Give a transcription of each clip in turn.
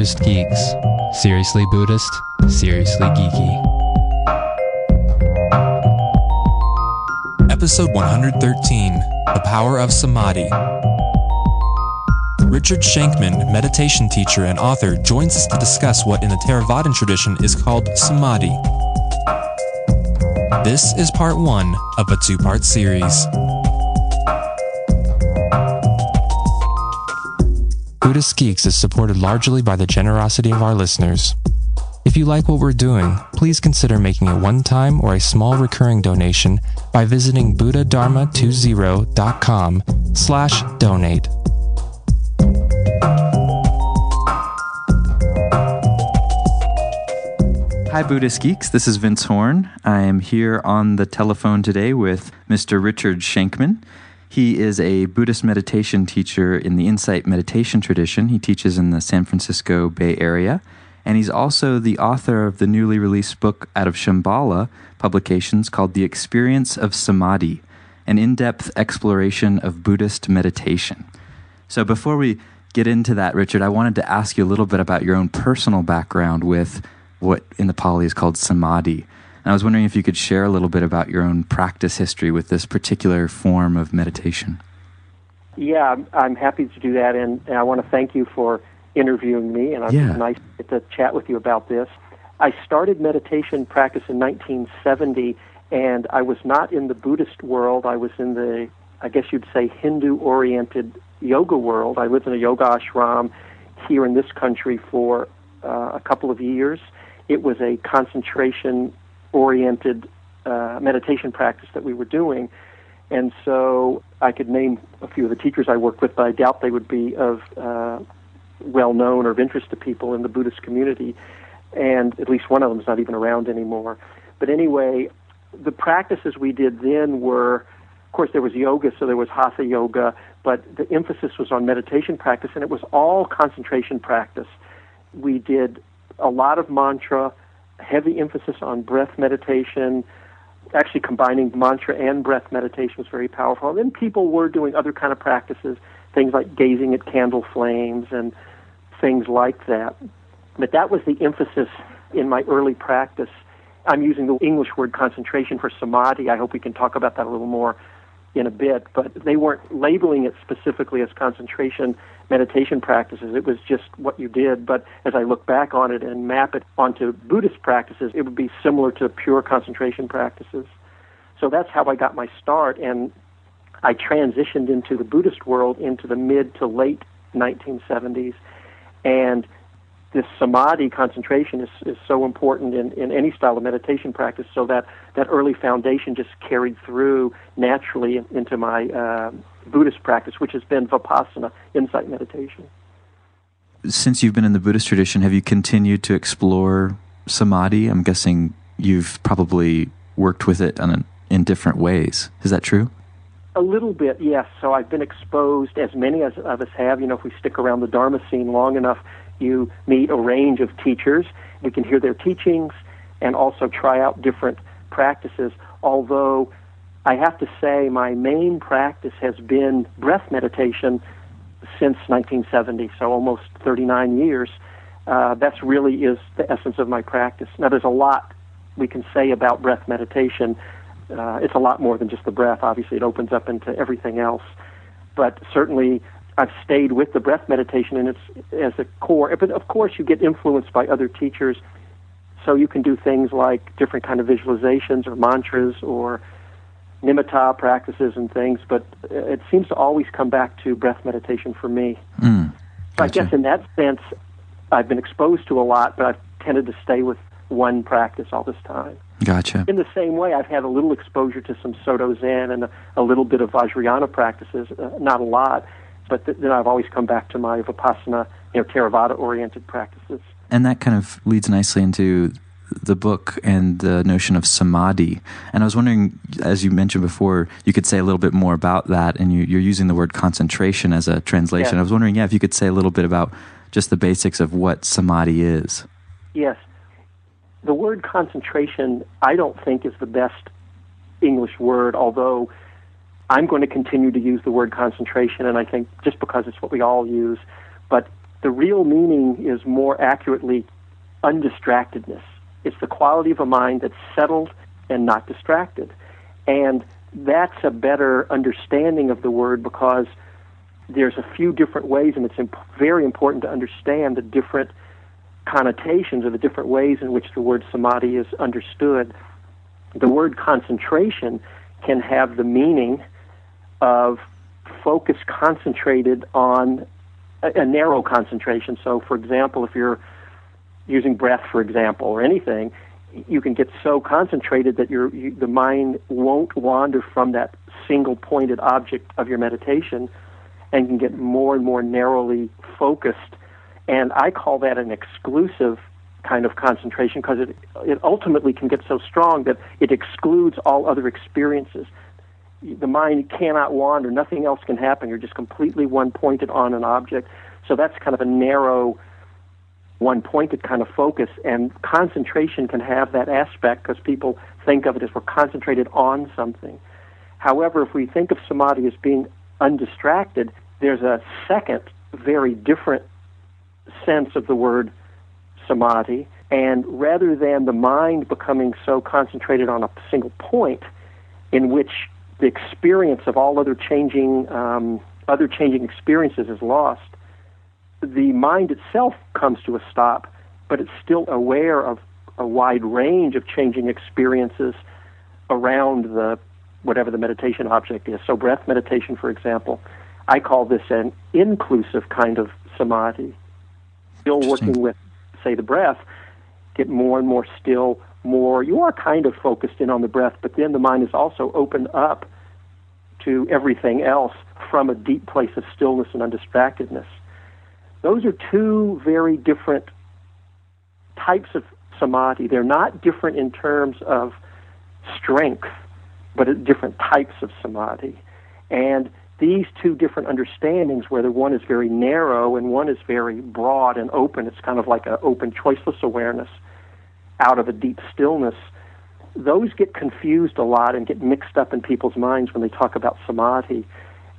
Buddhist Geeks. Seriously Buddhist, seriously geeky. Episode 113 The Power of Samadhi. Richard Shankman, meditation teacher and author, joins us to discuss what in the Theravadan tradition is called Samadhi. This is part one of a two part series. Buddhist Geeks is supported largely by the generosity of our listeners. If you like what we're doing, please consider making a one time or a small recurring donation by visiting buddhadharma20.com slash donate. Hi, Buddhist Geeks. This is Vince Horn. I am here on the telephone today with Mr. Richard Shankman. He is a Buddhist meditation teacher in the Insight meditation tradition. He teaches in the San Francisco Bay Area. And he's also the author of the newly released book out of Shambhala Publications called The Experience of Samadhi, an in depth exploration of Buddhist meditation. So before we get into that, Richard, I wanted to ask you a little bit about your own personal background with what in the Pali is called samadhi. And I was wondering if you could share a little bit about your own practice history with this particular form of meditation. Yeah, I'm, I'm happy to do that, and, and I want to thank you for interviewing me, and it's Yeah. nice to get to chat with you about this. I started meditation practice in 1970, and I was not in the Buddhist world. I was in the, I guess you'd say, Hindu-oriented yoga world. I lived in a yoga ashram here in this country for uh, a couple of years. It was a concentration-oriented uh, meditation practice that we were doing. And so I could name a few of the teachers I worked with, but I doubt they would be of uh, well known or of interest to people in the Buddhist community. And at least one of them is not even around anymore. But anyway, the practices we did then were, of course, there was yoga, so there was hatha yoga, but the emphasis was on meditation practice, and it was all concentration practice. We did a lot of mantra, heavy emphasis on breath meditation, actually combining mantra and breath meditation was very powerful. And then people were doing other kind of practices, things like gazing at candle flames and things like that. But that was the emphasis in my early practice. I'm using the English word concentration for samadhi. I hope we can talk about that a little more in a bit. But they weren't labeling it specifically as concentration meditation practices. It was just what you did. But as I look back on it and map it onto Buddhist practices, it would be similar to pure concentration practices. So that's how I got my start. And I transitioned into the Buddhist world into the mid to late 1970s. And this samadhi concentration is, is so important in, in any style of meditation practice so that that early foundation just carried through naturally in- into my uh, Buddhist practice, which has been vipassana, insight meditation. Since you've been in the Buddhist tradition, have you continued to explore samadhi? I'm guessing you've probably worked with it on a, in different ways. Is that true? A little bit, yes. So I've been exposed, as many as of us have. You know, if we stick around the Dharma scene long enough, you meet a range of teachers. We can hear their teachings and also try out different practices. Although I have to say, my main practice has been breath meditation since 1970, so almost 39 years. Uh, really is the essence of my practice. Now, there's a lot we can say about breath meditation. Uh, it's a lot more than just the breath. Obviously, it opens up into everything else. But certainly, I've stayed with the breath meditation, and it's as a core. But of course, you get influenced by other teachers, so you can do things like different kind of visualizations or mantras or nimitta practices and things. But it seems to always come back to breath meditation for me. Mm, So I guess in that sense, I've been exposed to a lot, but I've tended to stay with one practice all this time. Gotcha. In the same way, I've had a little exposure to some Soto Zen and a, a little bit of Vajrayana practices, uh, not a lot, but th- then I've always come back to my Vipassana, you know, Theravada-oriented practices. And that kind of leads nicely into the book and the notion of samadhi. And I was wondering, as you mentioned before, you could say a little bit more about that. And you, you're using the word concentration as a translation. Yeah. I was wondering, yeah, if you could say a little bit about just the basics of what samadhi is. Yes. The word concentration, I don't think, is the best English word, although I'm going to continue to use the word concentration, and I think just because it's what we all use. But The real meaning is more accurately undistractedness. It's the quality of a mind that's settled and not distracted. And that's a better understanding of the word because there's a few different ways, and it's imp- very important to understand the different connotations or the different ways in which the word samadhi is understood. The word concentration can have the meaning of focus concentrated on a, a narrow concentration. So, for example, if you're using breath, for example, or anything, you can get so concentrated that your you, the mind won't wander from that single pointed object of your meditation and can get more and more narrowly focused. And I call that an exclusive kind of concentration because it, it ultimately can get so strong that it excludes all other experiences. The mind cannot wander, nothing else can happen. You're just completely one pointed on an object. So that's kind of a narrow, one pointed kind of focus. And concentration can have that aspect because people think of it as we're concentrated on something. However, if we think of samadhi as being undistracted, there's a second, very different sense of the word samadhi. And rather than the mind becoming so concentrated on a single point, in which the experience of all other changing, um, other changing experiences is lost, the mind itself comes to a stop, but it's still aware of a wide range of changing experiences around the whatever the meditation object is. So, breath meditation, for example, I call this an inclusive kind of samadhi. Still working with, say, the breath, get more and more still, more. You are kind of focused in on the breath, but then the mind is also opened up to everything else from a deep place of stillness and undistractedness. Those are two very different types of samadhi. They're not different in terms of strength, but different types of samadhi. And these two different understandings, whether one is very narrow and one is very broad and open, it's kind of like an open, choiceless awareness out of a deep stillness, those get confused a lot and get mixed up in people's minds when they talk about samadhi.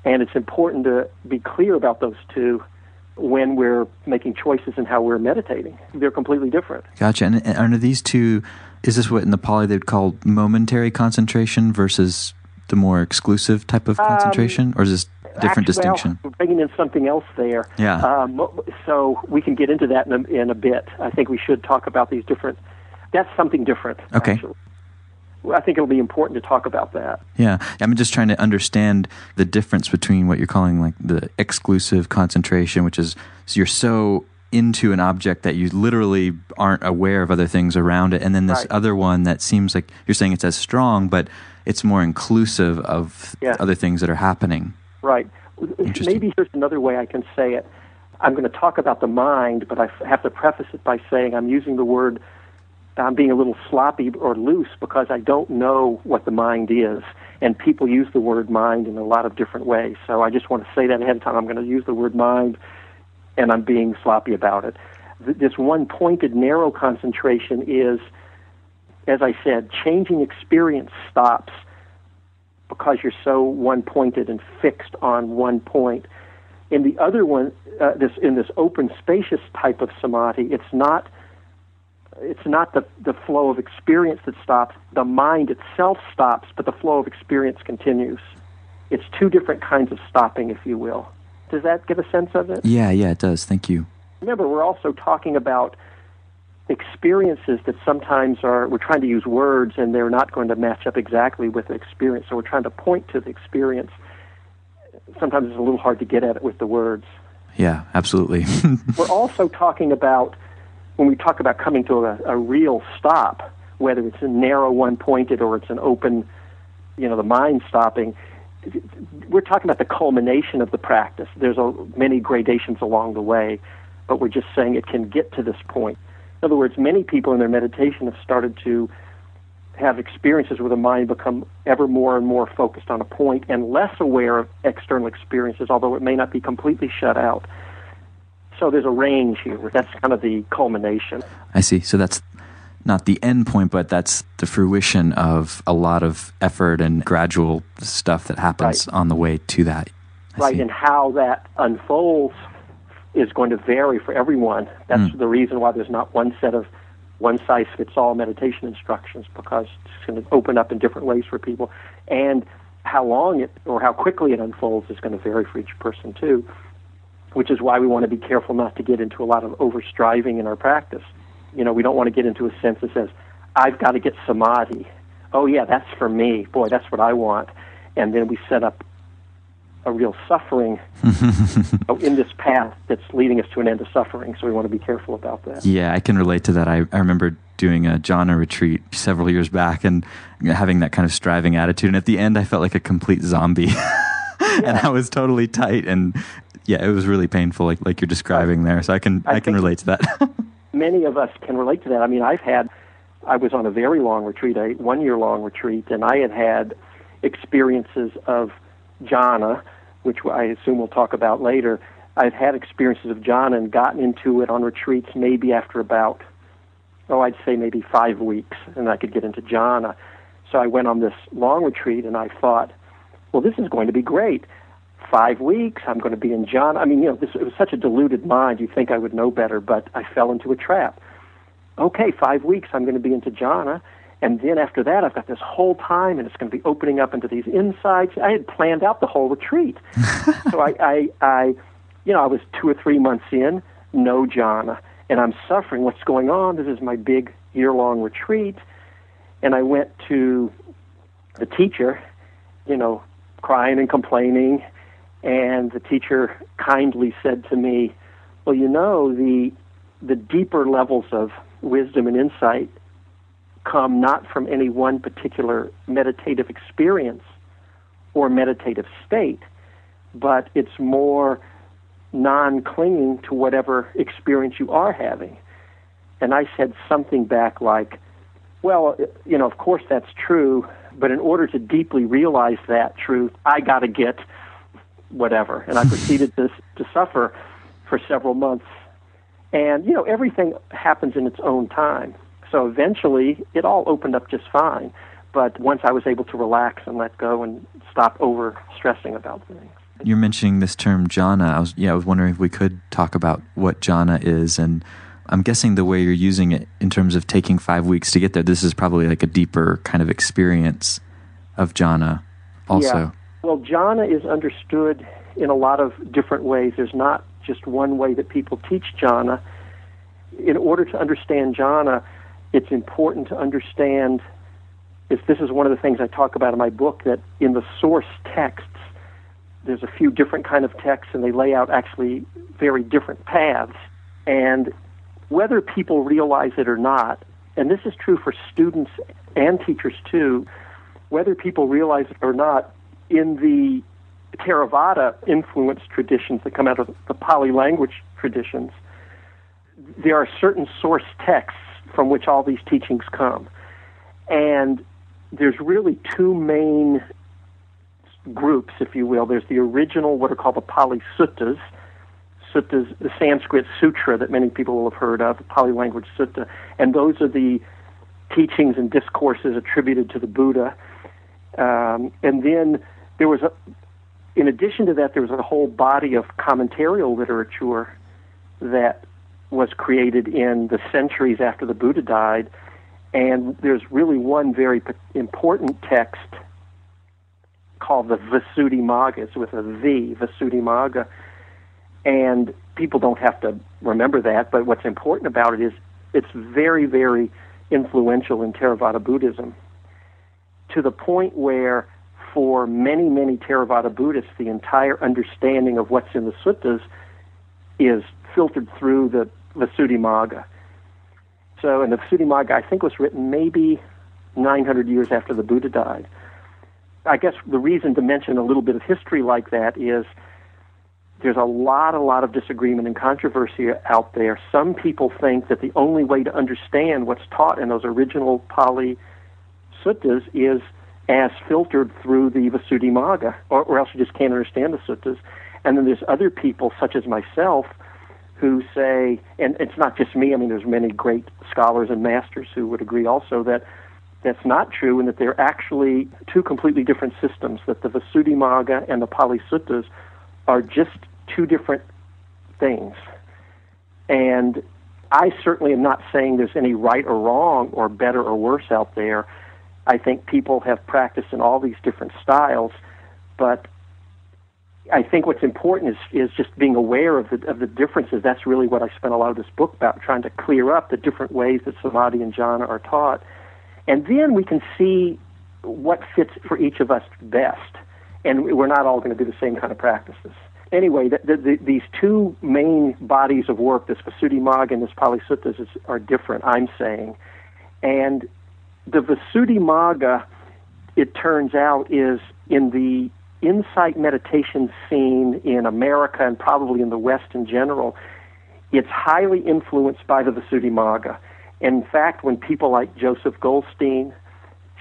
And it's important to be clear about those two when we're making choices and how we're meditating. They're completely different. Gotcha. And, and under these two, is this what in the Pali they'd call momentary concentration versus the more exclusive type of concentration, um, or is this different actually, distinction? Well, bringing in something else there. Yeah. Um, so we can get into that in a, in a bit. I think we should talk about these different. That's something different. Okay. Actually. I think it'll be important to talk about that. Yeah, I'm just trying to understand the difference between what you're calling like the exclusive concentration, which is you're so into an object that you literally aren't aware of other things around it, and then this right. other one that seems like you're saying it's as strong, but it's more inclusive of yeah. other things that are happening. Right. Maybe here's another way I can say it. I'm going to talk about the mind, but I have to preface it by saying I'm using the word I'm being a little sloppy or loose because I don't know what the mind is. And people use the word mind in a lot of different ways. So I just want to say that ahead of time. I'm going to use the word mind, and I'm being sloppy about it. This one pointed, narrow concentration is, as I said, changing experience stops because you're so one pointed and fixed on one point. In the other one, uh, this in this open, spacious type of samadhi, it's not it's not the, the flow of experience that stops, the mind itself stops, but the flow of experience continues. It's two different kinds of stopping, if you will. Does that give a sense of it? Yeah, yeah, it does. Thank you. Remember, we're also talking about experiences that sometimes are, we're trying to use words and they're not going to match up exactly with the experience. So we're trying to point to the experience. Sometimes it's a little hard to get at it with the words. Yeah, absolutely. we're also talking about when we talk about coming to a, a real stop, whether it's a narrow one pointed or it's an open, you know, the mind stopping, we're talking about the culmination of the practice. There's a, many gradations along the way, but we're just saying it can get to this point. In other words, many people in their meditation have started to have experiences where the mind become ever more and more focused on a point and less aware of external experiences, although it may not be completely shut out. So there's a range here. That's kind of the culmination. I see. So that's not the end point, but that's the fruition of a lot of effort and gradual stuff that happens right. on the way to that. I right, see. and how that unfolds is going to vary for everyone. That's Mm. the reason why there's not one set of one size fits all meditation instructions because it's going to open up in different ways for people. And how long it or how quickly it unfolds is going to vary for each person too, which is why we want to be careful not to get into a lot of overstriving in our practice. You know, we don't want to get into a sense that says, I've got to get samadhi. Oh, yeah, that's for me. Boy, that's what I want. And then we set up a real suffering oh, in this path that's leading us to an end of suffering. So we want to be careful about that. Yeah, I can relate to that. I, I remember doing a jhana retreat several years back and having that kind of striving attitude. And at the end, I felt like a complete zombie. and I was totally tight. And yeah, it was really painful, like, like you're describing there. So I can, I I, can relate to that. many of us can relate to that. I mean, I've had, I was on a very long retreat, a one year long retreat, and I had had experiences of jhana, which I assume we'll talk about later. I've had experiences of jhana and gotten into it on retreats maybe after about, oh, I'd say maybe five weeks, and I could get into jhana. So I went on this long retreat, and I thought, well, this is going to be great. Five weeks, I'm going to be in jhana. I mean, you know, this it was such a deluded mind. You think I would know better, but I fell into a trap. Okay, five weeks, I'm going to be into jhana, and then after that, I've got this whole time, and it's going to be opening up into these insights. I had planned out the whole retreat, so I, I, I, you know, I was two or three months in, no jhana, and I'm suffering. What's going on? This is my big year-long retreat, and I went to the teacher, you know, crying and complaining, and the teacher kindly said to me, "Well, you know, the the deeper levels of wisdom and insight come not from any one particular meditative experience or meditative state, but it's more non-clinging to whatever experience you are having." And I said something back like, "Well, you know, of course that's true, but in order to deeply realize that truth, I got to get whatever. And I proceeded to, to suffer for several months. And, you know, everything happens in its own time. So eventually, it all opened up just fine. But once I was able to relax and let go and stop over stressing about things. You're mentioning this term jhana. I was yeah, I was wondering if we could talk about what jhana is, and I'm guessing the way you're using it in terms of taking five weeks to get there. This is probably like a deeper kind of experience of jhana. Also, Yeah. Well, jhana is understood in a lot of different ways. There's not just one way that people teach jhana. In order to understand jhana, it's important to understand. If this is one of the things I talk about in my book, that in the source texts, there's a few different kind of texts, and they lay out actually very different paths. And whether people realize it or not, and this is true for students and teachers too, whether people realize it or not, in the Theravada influenced traditions that come out of the Pali language traditions, there are certain source texts from which all these teachings come. And there's really two main groups, if you will. There's the original, what are called the Pali Suttas. Suttas, the Sanskrit sutra that many people will have heard of, the Pali language sutta. And those are the teachings and discourses attributed to the Buddha. Um, and then there was a, in addition to that, there was a whole body of commentarial literature that was created in the centuries after the Buddha died. And there's really one very important text called the Visuddhimagga. It's with a V, Visuddhimagga. And people don't have to remember that, but what's important about it is it's very, very influential in Theravada Buddhism to the point where for many, many Theravada Buddhists, the entire understanding of what's in the suttas is filtered through the Visuddhimagga. So, and the Visuddhimagga, I think, was written maybe 900 years after the Buddha died. I guess the reason to mention a little bit of history like that is there's a lot, a lot of disagreement and controversy out there. Some people think that the only way to understand what's taught in those original Pali suttas is as filtered through the Visuddhimagga, or, or else you just can't understand the suttas. And then there's other people, such as myself, who say, and it's not just me, I mean, there's many great scholars and masters who would agree also that that's not true and that they're actually two completely different systems, that the Visuddhimagga and the Pali Suttas are just two different things. And I certainly am not saying there's any right or wrong or better or worse out there. I think people have practiced in all these different styles, but I think what's important is is just being aware of the of the differences. That's really what I spent a lot of this book about, trying to clear up the different ways that samadhi and jhana are taught, and then we can see what fits for each of us best. And we're not all going to do the same kind of practices. Anyway, the, the, the, these two main bodies of work, this Visuddhimagga and this Pali Suttas, is, are different. I'm saying, and the Visuddhimagga, it turns out, is in the insight meditation scene in America and probably in the West in general, it's highly influenced by the Visuddhimagga. In fact, when people like Joseph Goldstein,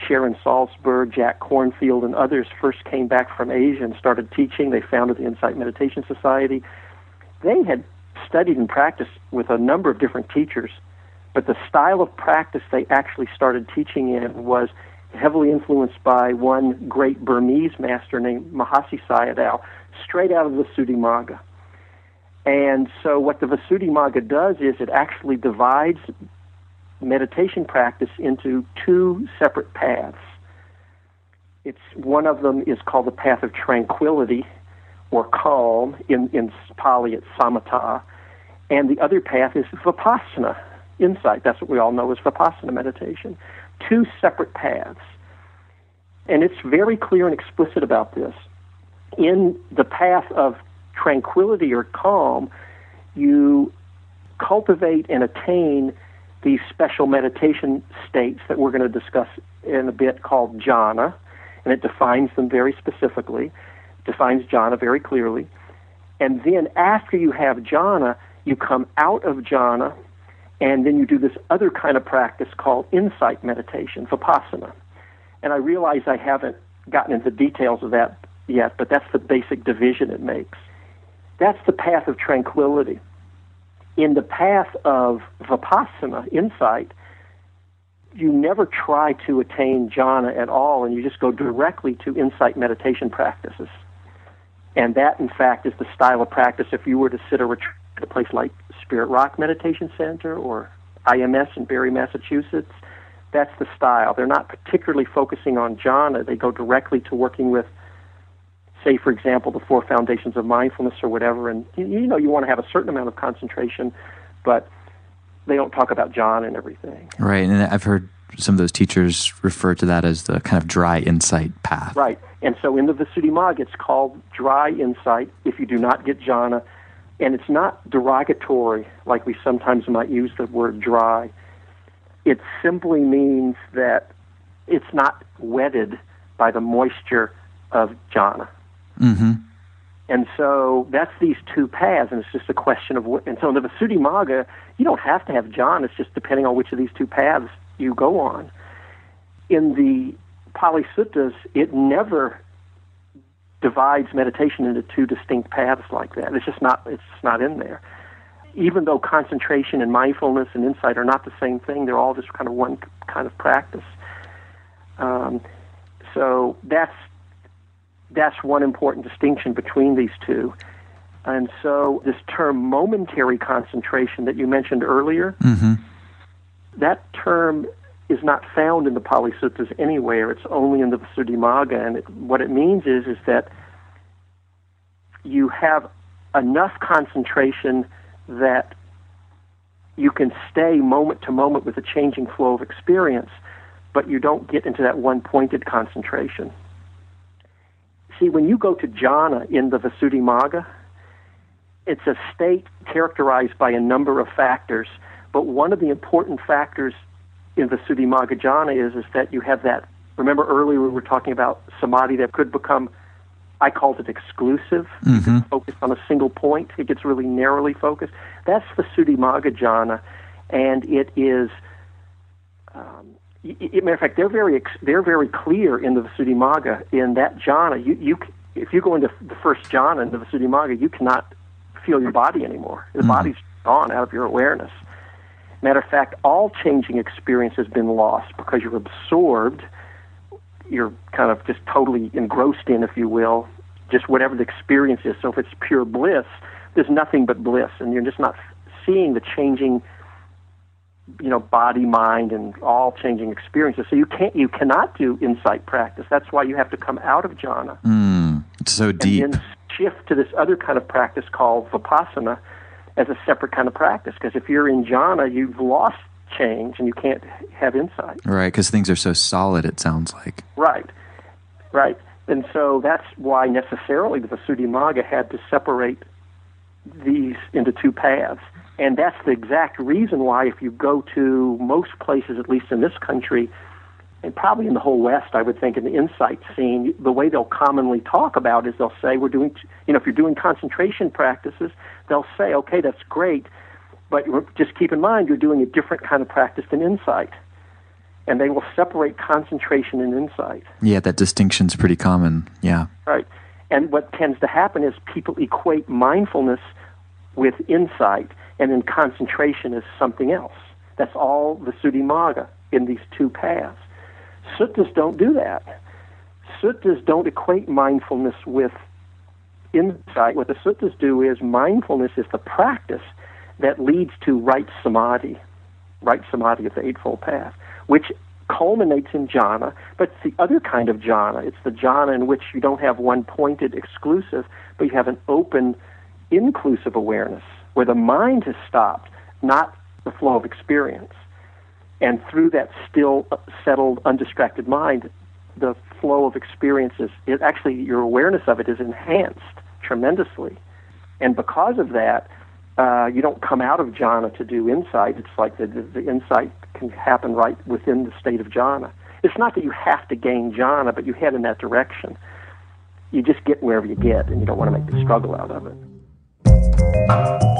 Sharon Salzberg, Jack Kornfield, and others first came back from Asia and started teaching, they founded the Insight Meditation Society. They had studied and practiced with a number of different teachers, but the style of practice they actually started teaching in was heavily influenced by one great Burmese master named Mahasi Sayadaw, straight out of the Visuddhimagga. And so what the Visuddhimagga does is it actually divides meditation practice into two separate paths. It's one of them is called the path of tranquility or calm in, in Pali it's samatha, and the other path is vipassana, insight. That's what we all know as vipassana meditation two separate paths. And it's very clear and explicit about this. In the path of tranquility or calm, you cultivate and attain these special meditation states that we're going to discuss in a bit called jhana, and it defines them very specifically, defines jhana very clearly. And then after you have jhana, you come out of jhana and then you do this other kind of practice called insight meditation, vipassana. And I realize I haven't gotten into the details of that yet, but that's the basic division it makes. That's the path of tranquility. In the path of vipassana, insight, you never try to attain jhana at all, and you just go directly to insight meditation practices. And that, in fact, is the style of practice if you were to sit a retreat at a place like Spirit Rock Meditation Center or IMS in Barre, Massachusetts. That's the style. They're not particularly focusing on jhana. They go directly to working with, say, for example, the four foundations of mindfulness or whatever. And you, you know, you want to have a certain amount of concentration, but they don't talk about jhana and everything. Right, and I've heard some of those teachers refer to that as the kind of dry insight path. Right, and so in the Visuddhimagga, it's called dry insight if you do not get jhana and it's not derogatory like we sometimes might use the word dry. It simply means that it's not wetted by the moisture of jhana. Mm-hmm. And so that's these two paths, and it's just a question of what. And so in the Visuddhimagga, you don't have to have jhana. It's just depending on which of these two paths you go on. In the Pali Suttas, it never divides meditation into two distinct paths like that. It's just not it's just not in there. Even though concentration and mindfulness and insight are not the same thing, they're all just kind of one kind of practice. Um, so that's that's one important distinction between these two. And so this term momentary concentration that you mentioned earlier, mm-hmm. that term is not found in the Pali Suttas anywhere. It's only in the Visuddhimagga, and it, what it means is is that you have enough concentration that you can stay moment to moment with a changing flow of experience, but you don't get into that one pointed concentration. See, when you go to jhana in the Visuddhimagga, it's a state characterized by a number of factors, but one of the important factors in the Jhana is, is that you have that. Remember earlier we were talking about samadhi that could become, I called it exclusive, mm-hmm. focused on a single point. It gets really narrowly focused. That's the Jhana, and it is. Um, it, matter of fact, they're very they're very clear in the Visuddhimagga in that jhana. You you if you go into the first jhana in the Visuddhimagga, you cannot feel your body anymore. The mm-hmm. body's gone out of your awareness. Matter of fact, all changing experience has been lost because you're absorbed, you're kind of just totally engrossed in, if you will, just whatever the experience is. So if it's pure bliss, there's nothing but bliss, and you're just not seeing the changing, you know, body, mind, and all changing experiences. So you can't, you cannot do insight practice. That's why you have to come out of jhana. Mm, it's so deep. And then shift to this other kind of practice called vipassana as a separate kind of practice. Because if you're in jhana, you've lost change and you can't have insight. Right, because things are so solid, it sounds like. Right, right. And so that's why necessarily the Visuddhimagga had to separate these into two paths. And that's the exact reason why, if you go to most places, at least in this country, and probably in the whole West, I would think, in the insight scene, the way they'll commonly talk about is they'll say, we're doing, you know, if you're doing concentration practices, they'll say, okay, that's great, but just keep in mind you're doing a different kind of practice than insight. And they will separate concentration and insight. Yeah, that distinction's pretty common. Yeah. Right. And what tends to happen is people equate mindfulness with insight, and then concentration is something else. That's all the Visuddhimagga in these two paths. Suttas don't do that. Suttas don't equate mindfulness with insight. What the suttas do is mindfulness is the practice that leads to right samadhi, right samadhi of the Eightfold Path, which culminates in jhana, but it's the other kind of jhana. It's the jhana in which you don't have one pointed exclusive, but you have an open, inclusive awareness where the mind has stopped, not the flow of experience. And through that still, settled, undistracted mind, the flow of experiences, it actually, your awareness of it is enhanced tremendously. And because of that, uh, you don't come out of jhana to do insight. It's like the, the, the insight can happen right within the state of jhana. It's not that you have to gain jhana, but you head in that direction. You just get wherever you get, and you don't want to make the struggle out of it.